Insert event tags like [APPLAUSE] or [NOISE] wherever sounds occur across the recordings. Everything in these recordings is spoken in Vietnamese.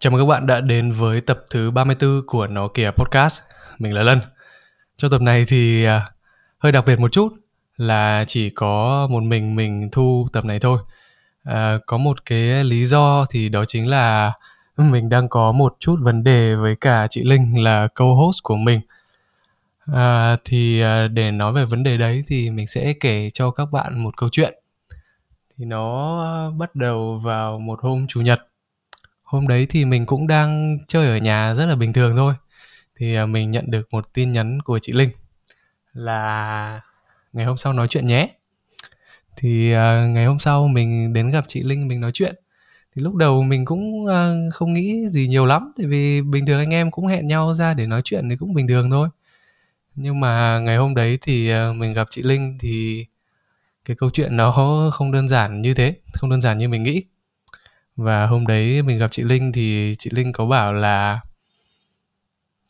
Chào mừng các bạn đã đến với tập thứ 34 của Nó Kìa Podcast. Mình là Lân. Trong tập này thì à, hơi đặc biệt một chút là chỉ có một mình mình thu tập này thôi. À, có một cái lý do thì đó chính là [LAUGHS] mình đang có một chút vấn đề với cả chị Linh là co-host của mình. À, thì à, để nói về vấn đề đấy thì mình sẽ kể cho các bạn một câu chuyện. Thì nó bắt đầu vào một hôm chủ nhật hôm đấy thì mình cũng đang chơi ở nhà rất là bình thường thôi. Thì à, mình nhận được một tin nhắn của chị linh là ngày hôm sau nói chuyện nhé. Thì à, ngày hôm sau mình đến gặp chị linh mình nói chuyện. Thì lúc đầu mình cũng à, không nghĩ gì nhiều lắm, tại vì bình thường anh em cũng hẹn nhau ra để nói chuyện thì cũng bình thường thôi. Nhưng mà ngày hôm đấy thì mình gặp chị linh thì cái câu chuyện nó không đơn giản như thế, không đơn giản như mình nghĩ và hôm đấy mình gặp chị linh thì chị linh có bảo là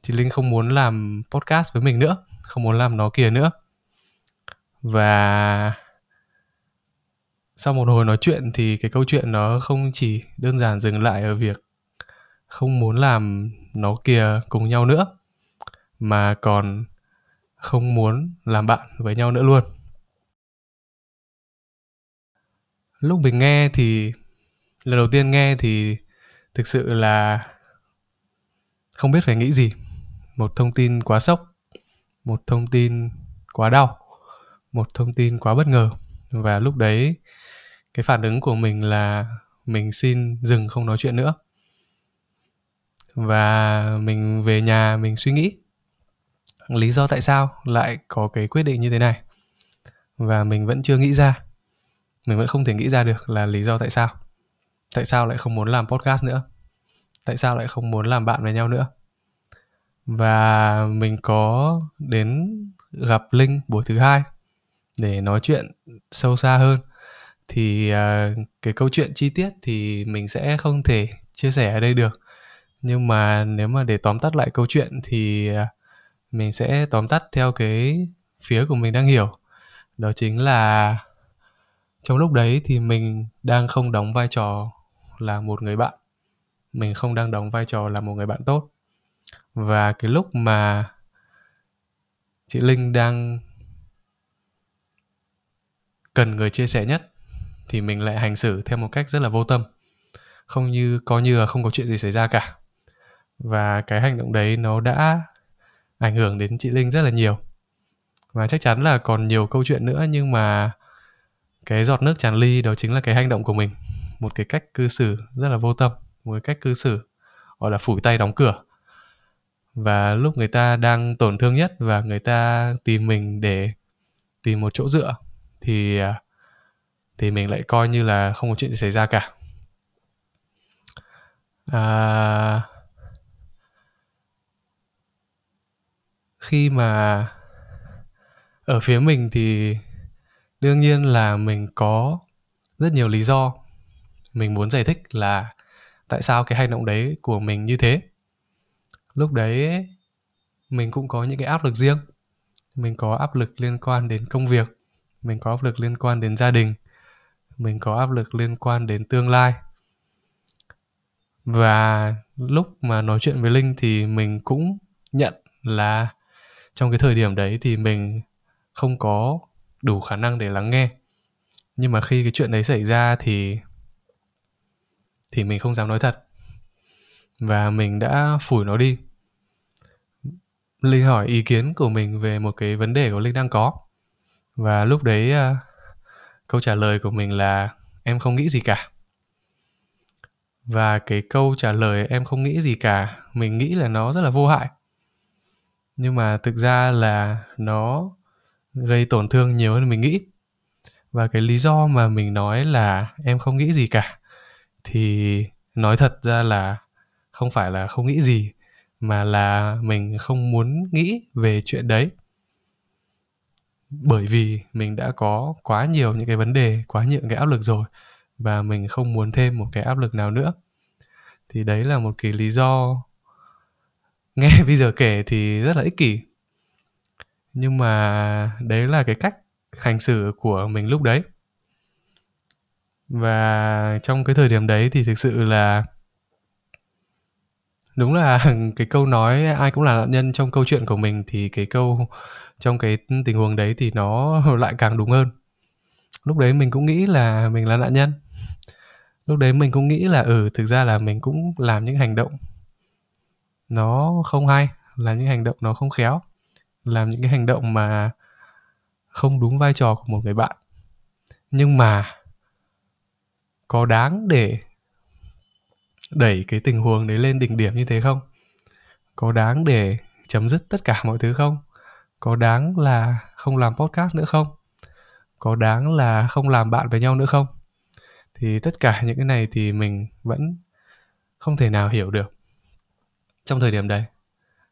chị linh không muốn làm podcast với mình nữa, không muốn làm nó kia nữa. Và sau một hồi nói chuyện thì cái câu chuyện nó không chỉ đơn giản dừng lại ở việc không muốn làm nó kia cùng nhau nữa, mà còn không muốn làm bạn với nhau nữa luôn. Lúc mình nghe thì lần đầu tiên nghe thì thực sự là không biết phải nghĩ gì. Một thông tin quá sốc, một thông tin quá đau, một thông tin quá bất ngờ. Và lúc đấy, cái phản ứng của mình là mình xin dừng không nói chuyện nữa. Và mình về nhà mình suy nghĩ lý do tại sao lại có cái quyết định như thế này. Và mình vẫn chưa nghĩ ra, mình vẫn không thể nghĩ ra được là lý do tại sao tại sao lại không muốn làm podcast nữa? Tại sao lại không muốn làm bạn với nhau nữa? Và mình có đến gặp linh buổi thứ hai để nói chuyện sâu xa hơn. Thì uh, cái câu chuyện chi tiết thì mình sẽ không thể chia sẻ ở đây được. Nhưng mà nếu mà để tóm tắt lại câu chuyện thì uh, mình sẽ tóm tắt theo cái phía của mình đang hiểu. Đó chính là trong lúc đấy thì mình đang không đóng vai trò là một người bạn. Mình không đang đóng vai trò là một người bạn tốt. Và cái lúc mà chị linh đang cần người chia sẻ nhất thì mình lại hành xử theo một cách rất là vô tâm. Không như coi như là không có chuyện gì xảy ra cả. Và cái hành động đấy nó đã ảnh hưởng đến chị linh rất là nhiều. Và chắc chắn là còn nhiều câu chuyện nữa nhưng mà cái giọt nước tràn ly đó chính là cái hành động của mình một cái cách cư xử rất là vô tâm một cái cách cư xử gọi là phủi tay đóng cửa. Và lúc người ta đang tổn thương nhất và người ta tìm mình để tìm một chỗ dựa thì à, thì mình lại coi như là không có chuyện gì xảy ra cả. À, khi mà ở phía mình thì đương nhiên là mình có rất nhiều lý do mình muốn giải thích là tại sao cái hành động đấy của mình như thế. Lúc đấy, mình cũng có những cái áp lực riêng. Mình có áp lực liên quan đến công việc, mình có áp lực liên quan đến gia đình, mình có áp lực liên quan đến tương lai. Và lúc mà nói chuyện với linh thì mình cũng nhận là trong cái thời điểm đấy thì mình không có đủ khả năng để lắng nghe. Nhưng mà khi cái chuyện đấy xảy ra thì thì mình không dám nói thật. Và mình đã phủi nó đi. Linh hỏi ý kiến của mình về một cái vấn đề của linh đang có. Và lúc đấy uh, câu trả lời của mình là em không nghĩ gì cả. Và cái câu trả lời em không nghĩ gì cả mình nghĩ là nó rất là vô hại. Nhưng mà thực ra là nó gây tổn thương nhiều hơn mình nghĩ. Và cái lý do mà mình nói là em không nghĩ gì cả thì nói thật ra là không phải là không nghĩ gì, mà là mình không muốn nghĩ về chuyện đấy. Bởi vì mình đã có quá nhiều những cái vấn đề, quá nhiều cái áp lực rồi, và mình không muốn thêm một cái áp lực nào nữa. Thì đấy là một cái lý do [LAUGHS] nghe bây giờ kể thì rất là ích kỷ. Nhưng mà đấy là cái cách hành xử của mình lúc đấy và trong cái thời điểm đấy thì thực sự là đúng là [LAUGHS] cái câu nói ai cũng là nạn nhân trong câu chuyện của mình thì cái câu trong cái tình huống đấy thì nó [LAUGHS] lại càng đúng hơn. Lúc đấy mình cũng nghĩ là mình là nạn nhân. Lúc đấy mình cũng nghĩ là ừ thực ra là mình cũng làm những hành động nó không hay là những hành động nó không khéo, làm những cái hành động mà không đúng vai trò của một người bạn. Nhưng mà có đáng để đẩy cái tình huống đấy lên đỉnh điểm như thế không? Có đáng để chấm dứt tất cả mọi thứ không? Có đáng là không làm podcast nữa không? Có đáng là không làm bạn với nhau nữa không? Thì tất cả những cái này thì mình vẫn không thể nào hiểu được. Trong thời điểm đấy,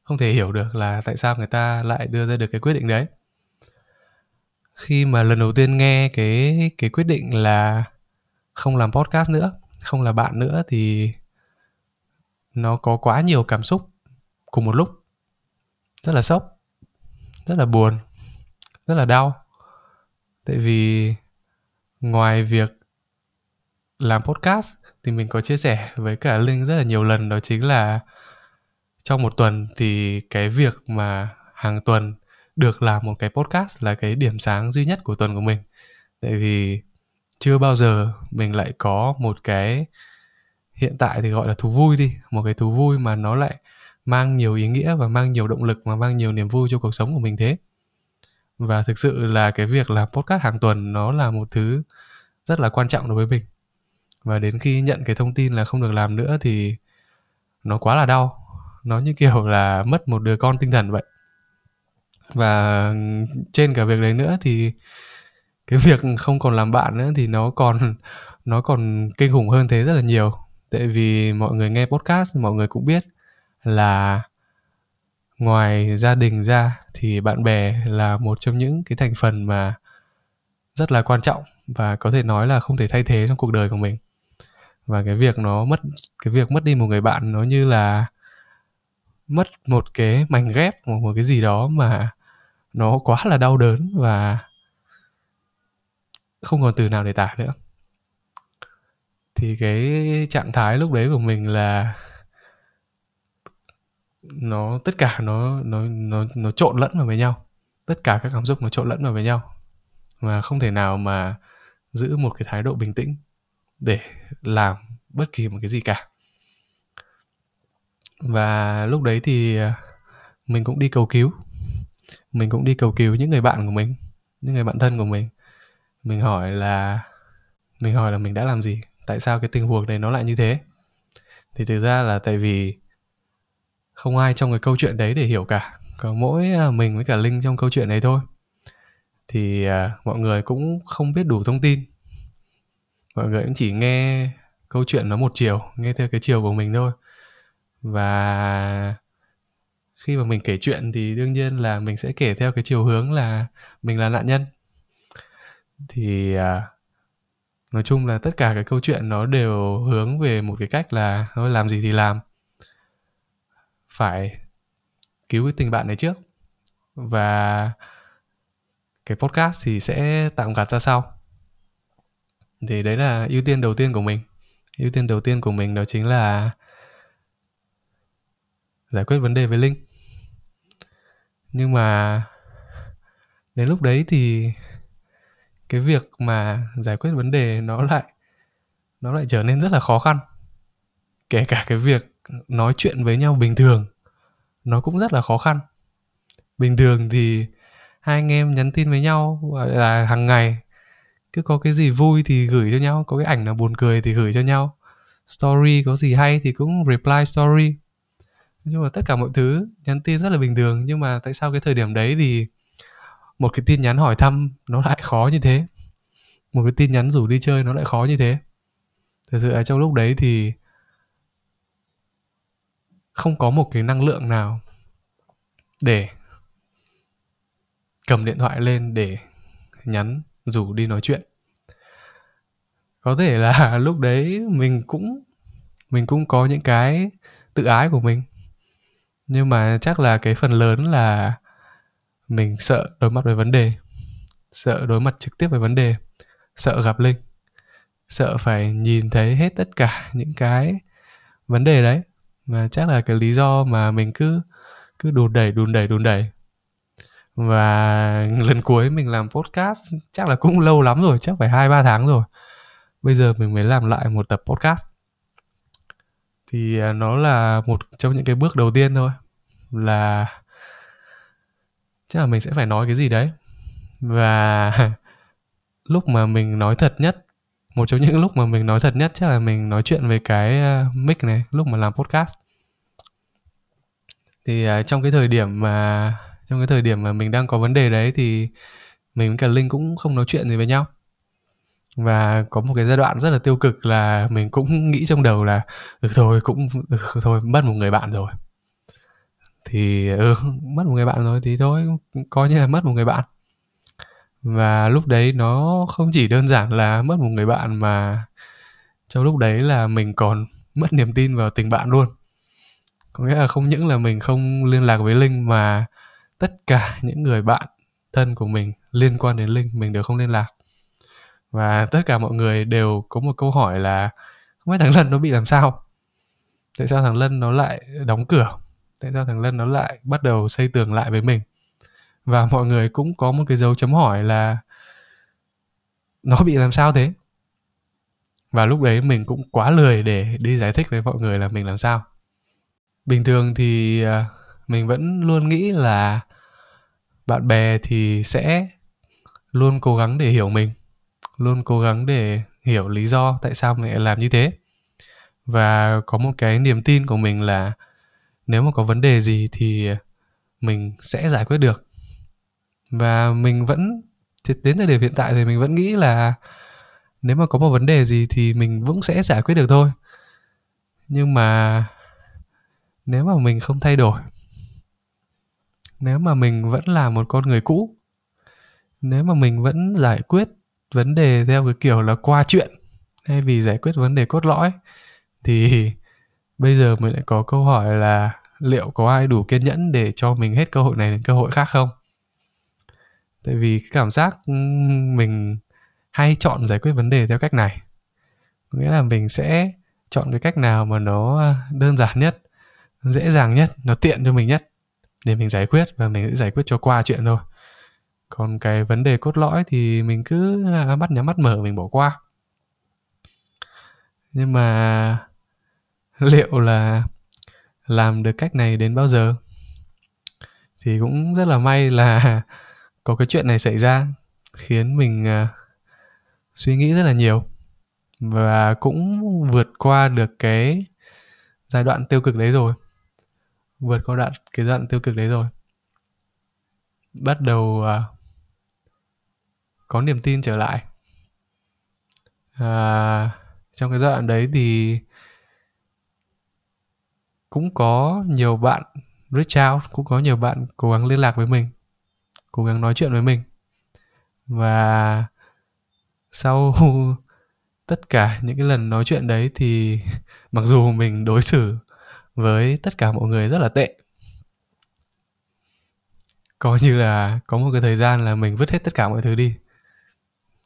không thể hiểu được là tại sao người ta lại đưa ra được cái quyết định đấy. Khi mà lần đầu tiên nghe cái cái quyết định là không làm podcast nữa, không là bạn nữa thì nó có quá nhiều cảm xúc cùng một lúc. Rất là sốc, rất là buồn, rất là đau. Tại vì ngoài việc làm podcast thì mình có chia sẻ với cả linh rất là nhiều lần, đó chính là trong một tuần thì cái việc mà hàng tuần được làm một cái podcast là cái điểm sáng duy nhất của tuần của mình. Tại vì chưa bao giờ mình lại có một cái hiện tại thì gọi là thú vui đi, một cái thú vui mà nó lại mang nhiều ý nghĩa và mang nhiều động lực và mang nhiều niềm vui cho cuộc sống của mình thế. Và thực sự là cái việc làm podcast hàng tuần nó là một thứ rất là quan trọng đối với mình. Và đến khi nhận cái thông tin là không được làm nữa thì nó quá là đau. Nó như kiểu là mất một đứa con tinh thần vậy. Và trên cả việc đấy nữa thì cái việc không còn làm bạn nữa thì nó còn nó còn kinh khủng hơn thế rất là nhiều. Tại vì mọi người nghe podcast mọi người cũng biết là ngoài gia đình ra thì bạn bè là một trong những cái thành phần mà rất là quan trọng và có thể nói là không thể thay thế trong cuộc đời của mình. Và cái việc nó mất cái việc mất đi một người bạn nó như là mất một cái mảnh ghép một, một cái gì đó mà nó quá là đau đớn và không còn từ nào để tả nữa. Thì cái trạng thái lúc đấy của mình là nó, tất cả nó nó nó nó trộn lẫn vào với nhau. Tất cả các cảm xúc nó trộn lẫn vào với nhau. Mà không thể nào mà giữ một cái thái độ bình tĩnh để làm bất kỳ một cái gì cả. Và lúc đấy thì à, mình cũng đi cầu cứu. Mình cũng đi cầu cứu những người bạn của mình, những người bạn thân của mình mình hỏi là mình hỏi là mình đã làm gì? Tại sao cái tình huống này nó lại như thế? Thì thực ra là tại vì không ai trong cái câu chuyện đấy để hiểu cả. Có mỗi à, mình với cả linh trong câu chuyện này thôi. Thì à, mọi người cũng không biết đủ thông tin. Mọi người cũng chỉ nghe câu chuyện nó một chiều nghe theo cái chiều của mình thôi. Và khi mà mình kể chuyện thì đương nhiên là mình sẽ kể theo cái chiều hướng là mình là nạn nhân thì à, nói chung là tất cả cái câu chuyện nó đều hướng về một cái cách là thôi làm gì thì làm. Phải cứu cái tình bạn này trước. Và cái podcast thì sẽ tạm gạt ra sau. Thì đấy là ưu tiên đầu tiên của mình. Ưu tiên đầu tiên của mình đó chính là giải quyết vấn đề với linh. Nhưng mà đến lúc đấy thì cái việc mà giải quyết vấn đề nó lại nó lại trở nên rất là khó khăn. Kể cả cái việc nói chuyện với nhau bình thường, nó cũng rất là khó khăn. Bình thường thì hai anh em nhắn tin với nhau là hàng ngày, cứ có cái gì vui thì gửi cho nhau, có cái ảnh nào buồn cười thì gửi cho nhau. Story có gì hay thì cũng reply story. Nhưng mà tất cả mọi thứ nhắn tin rất là bình thường, nhưng mà tại sao cái thời điểm đấy thì một cái tin nhắn hỏi thăm nó lại khó như thế. Một cái tin nhắn rủ đi chơi nó lại khó như thế. Thật sự là trong lúc đấy thì không có một cái năng lượng nào để cầm điện thoại lên để nhắn, rủ đi nói chuyện. Có thể là [LAUGHS] lúc đấy mình cũng mình cũng có những cái tự ái của mình. Nhưng mà chắc là cái phần lớn là mình sợ đối mặt với vấn đề. Sợ đối mặt trực tiếp với vấn đề. Sợ gặp linh. Sợ phải nhìn thấy hết tất cả những cái vấn đề đấy. Mà chắc là cái lý do mà mình cứ cứ đùn đẩy đùn đẩy đùn đẩy. Và [LAUGHS] lần cuối mình làm podcast chắc là cũng lâu lắm rồi, chắc phải hai, ba tháng rồi. Bây giờ mình mới làm lại một tập podcast. Thì à, nó là một trong những cái bước đầu tiên thôi. Là chắc là mình sẽ phải nói cái gì đấy. Và [LAUGHS] lúc mà mình nói thật nhất một trong những lúc mà mình nói thật nhất chắc là mình nói chuyện về cái ờ, mic này lúc mà làm podcast. Thì uh, trong cái thời điểm mà trong cái thời điểm mà mình đang có vấn đề đấy thì mình với cả linh cũng không nói chuyện gì với nhau. Và có một cái giai đoạn rất là tiêu cực là mình cũng nghĩ trong đầu là được thôi cũng được thôi mất một người bạn rồi thì ừ, [LAUGHS] mất một người bạn rồi thì thôi coi như là mất một người bạn. Và lúc đấy nó không chỉ đơn giản là mất một người bạn mà trong lúc đấy là mình còn [LAUGHS] mất niềm tin vào tình bạn luôn. Có nghĩa là không những là mình không liên lạc với linh mà tất cả [LAUGHS] những người bạn thân của mình liên quan đến linh mình đều không liên lạc. Và tất cả mọi người đều có một câu hỏi là không biết thằng lân nó bị làm sao? Tại sao thằng lân nó lại đóng cửa? Tại sao thằng lân nó lại bắt đầu xây tường lại với mình. Và [LAUGHS] mọi người cũng có một cái dấu chấm hỏi là nó bị làm sao thế? Và lúc đấy mình cũng quá lười để đi giải thích với mọi người là mình làm sao. Bình thường thì à, mình vẫn luôn nghĩ là bạn bè thì sẽ luôn cố gắng để hiểu mình, luôn cố gắng để hiểu lý do tại sao mình lại làm như thế. Và có một cái niềm tin của mình là nếu mà có vấn đề gì thì mình sẽ giải quyết được. Và mình vẫn đến thời điểm hiện tại thì mình vẫn nghĩ là nếu mà có một vấn đề gì thì mình vẫn sẽ giải quyết được thôi. Nhưng mà nếu mà mình không thay đổi, nếu mà mình vẫn là một con người cũ, nếu mà mình vẫn giải quyết vấn đề theo cái kiểu là qua chuyện, thay vì giải quyết vấn đề cốt lõi, thì bây giờ mình lại có câu hỏi là liệu có ai đủ kiên nhẫn để cho mình hết cơ hội này đến cơ hội khác không? Tại vì cái cảm giác ừ, mình hay chọn giải quyết vấn đề theo cách này. Nghĩa là mình sẽ chọn cái cách nào mà nó à, đơn giản nhất, dễ dàng nhất, nó tiện cho mình nhất để mình giải quyết và mình sẽ giải quyết cho qua chuyện thôi. Còn cái vấn đề cốt lõi thì mình cứ à, mắt nhắm mắt mở, mình bỏ qua. Nhưng mà [LAUGHS] liệu là làm được cách này đến bao giờ? Thì cũng rất là may là [LAUGHS] có cái chuyện này xảy ra khiến mình uh, suy nghĩ rất là nhiều và cũng vượt qua được cái giai đoạn tiêu cực đấy rồi. Vượt qua đoạn cái giai đoạn tiêu cực đấy rồi. Bắt đầu uh, có niềm tin trở lại. Uh, trong cái giai đoạn đấy thì cũng có nhiều bạn reach out cũng có nhiều bạn cố gắng liên lạc với mình, cố gắng nói chuyện với mình. Và sau [LAUGHS] tất cả những cái lần nói chuyện đấy thì [LAUGHS] mặc dù mình đối xử với tất cả mọi người rất là tệ coi như là có một cái thời gian là mình vứt hết tất cả mọi thứ đi,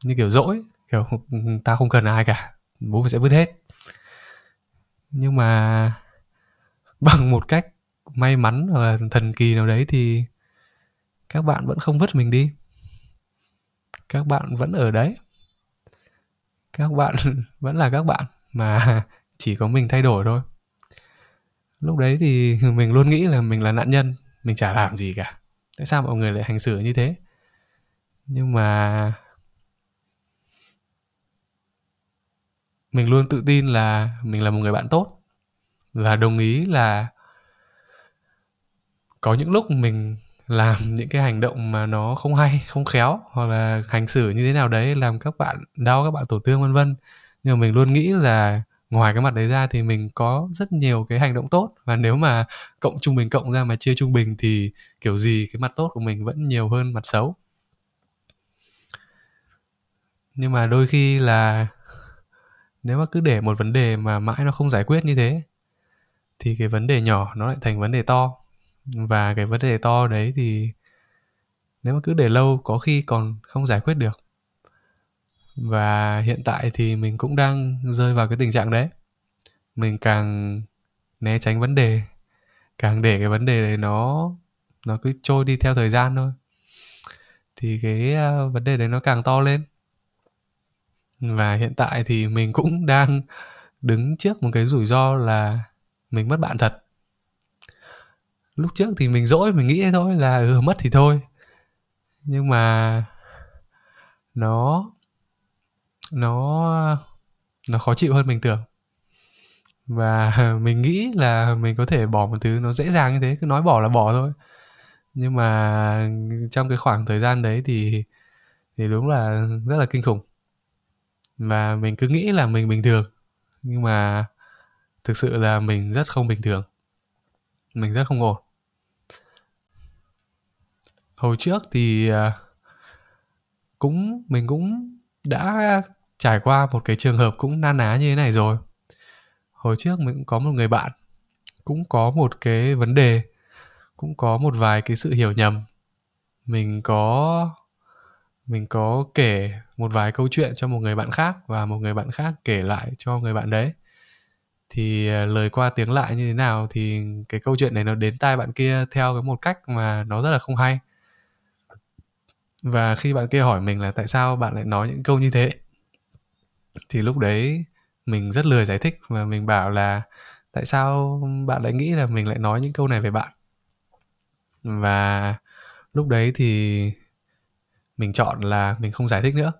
như kiểu dỗi, kiểu ừ, ừ, ta không cần ai cả, bố mình sẽ vứt hết. Nhưng mà bằng một cách may mắn hoặc là thần kỳ nào đấy thì các bạn vẫn không vứt mình đi. Các bạn vẫn ở đấy. Các bạn [LAUGHS] vẫn là các bạn mà [LAUGHS] chỉ có mình thay đổi thôi. Lúc đấy thì [LAUGHS] mình luôn nghĩ là mình là nạn nhân, mình chả làm gì cả. Tại sao mọi người lại hành xử như thế? Nhưng mà mình luôn tự tin là mình là một người bạn tốt và đồng ý là có những lúc mình làm [LAUGHS] những cái hành động mà nó không hay, không khéo, hoặc là hành xử như thế nào đấy, làm các bạn đau, các bạn tổn thương, vân vân. Nhưng mà mình luôn nghĩ là ngoài cái mặt đấy ra thì mình có rất nhiều cái hành động tốt. Và nếu mà cộng trung bình cộng ra mà chia trung bình thì kiểu gì cái mặt tốt của mình vẫn nhiều hơn mặt xấu. Nhưng mà đôi khi là nếu mà cứ để một vấn đề mà mãi nó không giải quyết như thế thì cái vấn đề nhỏ nó lại thành vấn đề to. Và cái vấn đề to đấy thì nếu mà cứ để lâu có khi còn không giải quyết được. Và hiện tại thì mình cũng đang rơi vào cái tình trạng đấy. Mình càng né tránh vấn đề, càng để cái vấn đề đấy nó nó cứ trôi đi theo thời gian thôi, thì cái à, vấn đề đấy nó càng to lên. Và hiện tại thì mình cũng đang đứng trước một cái rủi ro là mình mất bạn thật. Lúc trước thì mình dỗi, mình nghĩ thôi, là ừ mất thì thôi. Nhưng mà nó nó nó khó chịu hơn mình tưởng. Và [LAUGHS] mình nghĩ là mình có thể bỏ một thứ nó dễ dàng như thế, cứ nói bỏ là bỏ thôi. Nhưng mà trong cái khoảng thời gian đấy thì thì đúng là rất là kinh khủng. Và mình cứ nghĩ là mình bình thường. Nhưng mà thực sự là mình rất không bình thường. Mình rất không ổn. Hồi trước thì à, cũng, mình cũng đã trải qua một cái trường hợp cũng na ná như thế này rồi. Hồi trước mình cũng có một người bạn, cũng có một cái vấn đề, cũng có một vài cái sự hiểu nhầm. Mình có mình có kể một vài câu chuyện cho một người bạn khác và một người bạn khác kể lại cho người bạn đấy thì ờ, lời qua tiếng lại như thế nào thì cái câu chuyện này nó đến tai bạn kia theo cái một cách mà nó rất là không hay. Và khi bạn kia hỏi mình là tại sao bạn lại nói những câu như thế, thì lúc đấy mình rất lười giải thích và mình bảo là tại sao bạn lại nghĩ là mình lại nói những câu này về bạn? Và lúc đấy thì mình chọn là mình không giải thích nữa.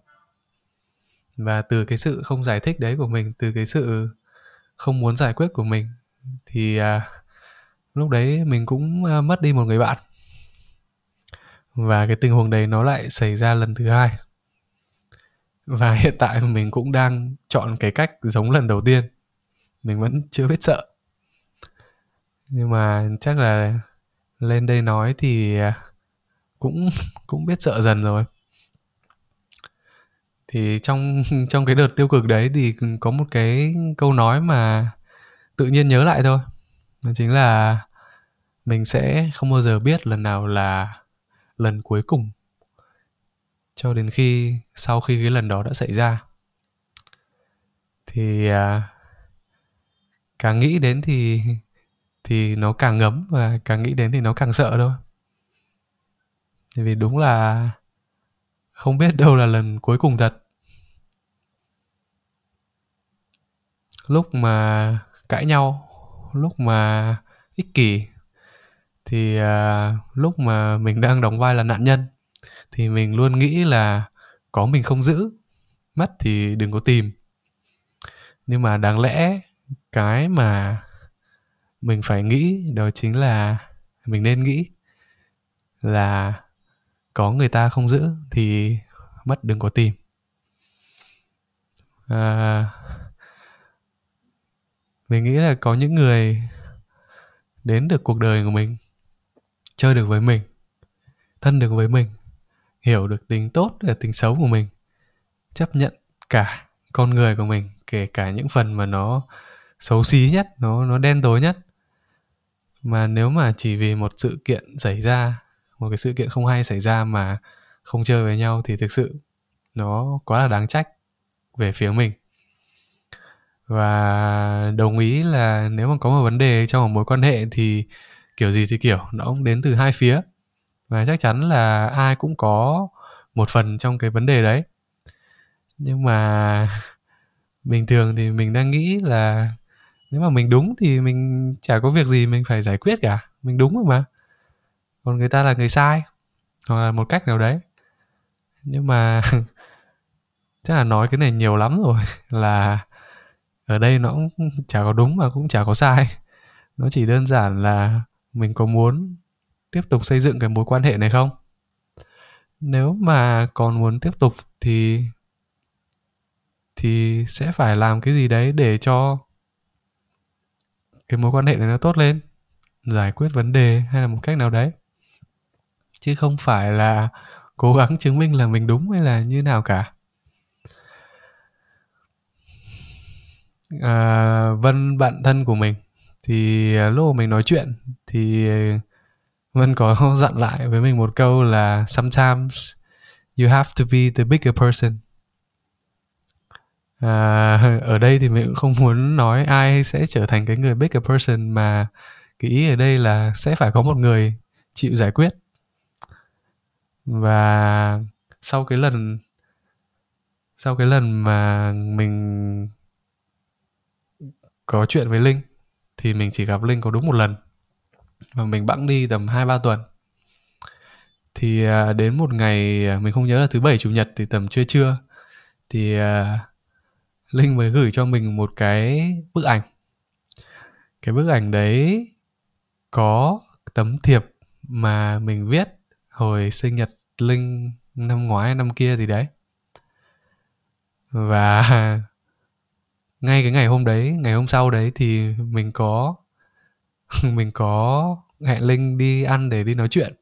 Và từ cái sự không giải thích đấy của mình, từ cái sự không muốn giải quyết của mình thì à, lúc đấy mình cũng à, mất đi một người bạn. Và cái tình huống đấy nó lại xảy ra lần thứ hai. Và [LAUGHS] hiện tại mình cũng đang chọn cái cách giống lần đầu tiên. Mình vẫn chưa biết sợ. Nhưng mà chắc là lên đây nói thì à, cũng [LAUGHS] cũng biết sợ dần rồi thì trong [LAUGHS] trong cái đợt tiêu cực đấy thì có một cái câu nói mà tự nhiên nhớ lại thôi. Đó chính là mình sẽ không bao giờ biết lần nào là lần cuối cùng cho đến khi sau khi cái lần đó đã xảy ra. Thì à, càng nghĩ đến thì thì nó càng ngấm và càng nghĩ đến thì nó càng sợ thôi. Vì đúng là không biết đâu là lần cuối cùng thật. Lúc mà cãi nhau lúc mà ích kỷ thì à, lúc mà mình đang đóng vai là nạn nhân thì mình luôn nghĩ là có mình không giữ mất thì đừng có tìm. Nhưng mà đáng lẽ cái mà mình phải nghĩ đó chính là mình nên nghĩ là có người ta không giữ thì mất đừng có tìm. À, mình nghĩ là có những người đến được cuộc đời của mình chơi được với mình thân được với mình hiểu được tính tốt và tính xấu của mình chấp nhận cả con người của mình kể cả những phần mà nó xấu xí nhất nó nó đen tối nhất. Mà nếu mà chỉ vì một sự kiện xảy ra một cái sự kiện không hay xảy ra mà không chơi với nhau thì thực sự nó quá là đáng trách về phía mình. Và đồng ý là nếu mà có một vấn đề trong một mối quan hệ thì kiểu gì thì kiểu, nó cũng đến từ hai phía. Và chắc chắn là ai cũng có một phần trong cái vấn đề đấy. Nhưng mà [LAUGHS] bình thường thì mình đang nghĩ là nếu mà mình đúng thì mình chả có việc gì mình phải giải quyết cả. Mình đúng rồi mà còn người ta là người sai. Hoặc là một cách nào đấy. Nhưng mà [LAUGHS] chắc là nói cái này nhiều lắm rồi. [LAUGHS] Là ở đây nó cũng chả có đúng mà cũng chả có sai. Nó chỉ đơn giản là mình có muốn tiếp tục xây dựng cái mối quan hệ này không? Nếu mà còn muốn tiếp tục thì thì sẽ phải làm cái gì đấy để cho cái mối quan hệ này nó tốt lên? Giải quyết vấn đề hay là một cách nào đấy? Chứ không phải là cố gắng chứng minh là mình đúng hay là như nào cả. À, vân bạn thân của mình thì à, lúc mà mình nói chuyện thì vân có [LAUGHS] dặn lại với mình một câu là sometimes you have to be the bigger person. À, [LAUGHS] ở đây thì mình cũng không muốn nói ai sẽ trở thành cái người bigger person mà cái ý ở đây là sẽ phải có một người chịu giải quyết và sau cái lần, sau cái lần mà mình có chuyện với linh, thì mình chỉ gặp linh có đúng một lần. Và mình bẵng đi tầm hai ba tuần. Thì à, đến một ngày à, mình không nhớ là thứ bảy, chủ nhật thì tầm trưa trưa, thì à, linh mới gửi cho mình một cái bức ảnh. Cái bức ảnh đấy có tấm thiệp mà mình viết hồi sinh nhật linh năm ngoái, năm kia gì đấy. Và [LAUGHS] ngay cái ngày hôm đấy, ngày hôm sau đấy thì mình có [LAUGHS] mình có hẹn linh đi ăn để đi nói chuyện.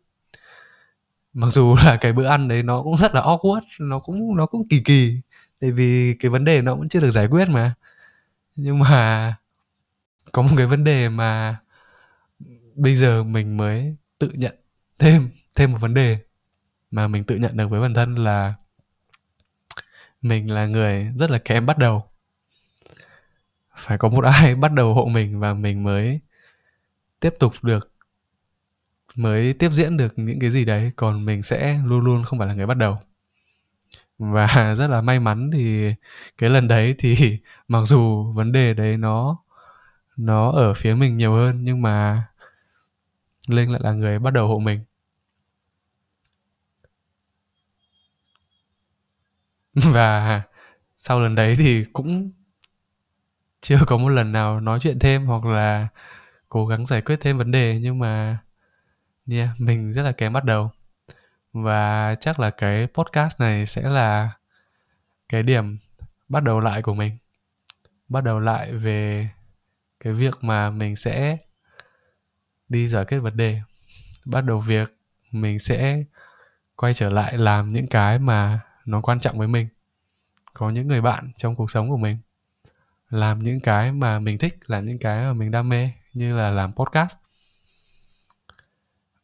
Mặc dù là cái bữa ăn đấy nó cũng rất là awkward, nó cũng nó cũng kỳ kỳ, tại vì cái vấn đề nó cũng chưa được giải quyết mà. Nhưng mà [LAUGHS] có một cái vấn đề mà bây giờ mình mới tự nhận thêm thêm một vấn đề mà mình tự nhận được với bản thân là mình là người rất là kém bắt đầu. Phải có một [LAUGHS] ai bắt đầu hộ mình và mình mới tiếp tục được, mới tiếp diễn được những cái gì đấy, còn mình sẽ luôn luôn không phải là người bắt đầu. Và [LAUGHS] rất là may mắn thì cái lần đấy thì [LAUGHS] mặc dù vấn đề đấy nó nó ở phía mình nhiều hơn, nhưng mà linh lại là người bắt đầu hộ mình. [LAUGHS] và sau lần đấy thì cũng chưa có một lần nào nói chuyện thêm hoặc là cố gắng giải quyết thêm vấn đề nhưng mà yeah, mình rất là kém bắt đầu. Và chắc là cái podcast này sẽ là cái điểm bắt đầu lại của mình. Bắt đầu lại về cái việc mà mình sẽ đi giải quyết vấn đề. Bắt đầu việc mình sẽ quay trở lại làm những cái mà nó quan trọng với mình. Có những người bạn trong cuộc sống của mình làm những cái mà mình thích, làm những cái mà mình đam mê, như là làm podcast.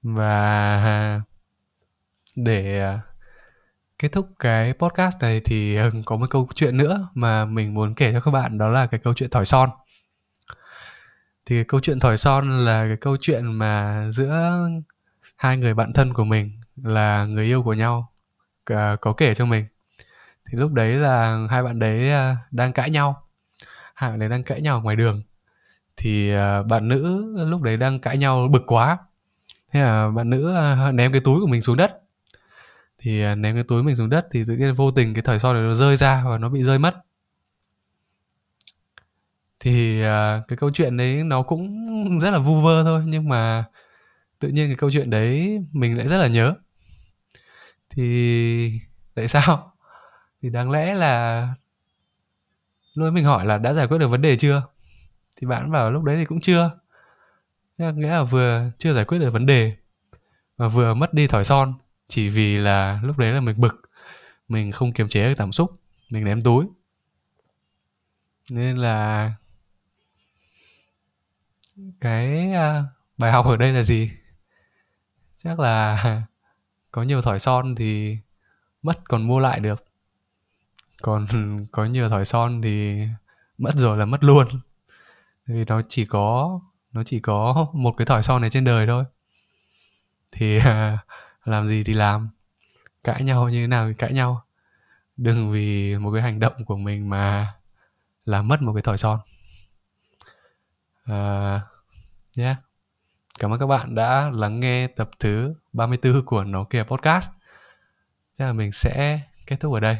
Và để à, kết thúc cái podcast này thì ờ, có một câu chuyện nữa mà mình muốn kể cho các bạn, đó là cái câu chuyện thỏi son. Thì cái câu chuyện thỏi son là cái câu chuyện mà giữa hai người bạn thân của mình là người yêu của nhau uh, có kể cho mình. Thì lúc đấy là hai bạn đấy uh, đang cãi nhau. Hai bạn đấy đang cãi nhau ngoài đường. Thì à, bạn nữ lúc đấy đang cãi nhau bực quá. Thế là bạn nữ ném cái túi của mình xuống đất. Thì uh, ném cái túi mình xuống đất thì tự nhiên vô tình cái thỏi son này nó rơi ra và nó bị rơi mất. Thì uh, cái câu chuyện đấy nó cũng rất là vu vơ thôi nhưng mà tự nhiên cái câu chuyện đấy mình lại rất là nhớ thì tại sao? Thì đáng lẽ là lúc mình hỏi là đã giải quyết được vấn đề chưa? Thì bạn bảo lúc đấy thì cũng chưa. Nghĩa là vừa chưa giải quyết được vấn đề và vừa mất đi thỏi son, chỉ vì là lúc đấy là mình bực, mình không kiềm chế được cảm xúc, mình ném túi. Nên là cái à, bài học ở đây là gì? Chắc là có nhiều thỏi son thì mất còn mua lại được. Còn [LAUGHS] có nhiều thỏi son thì mất rồi là mất luôn. Vì nó chỉ có nó chỉ có một cái thỏi son này trên đời thôi. Thì [LAUGHS] làm gì thì làm. Cãi nhau như thế nào thì cãi nhau. Đừng vì một cái hành động của mình mà làm mất một cái thỏi son. À, uh, yeah cảm ơn các bạn đã lắng nghe tập thứ 34 của nó kìa podcast. Chắc là mình sẽ kết thúc ở đây.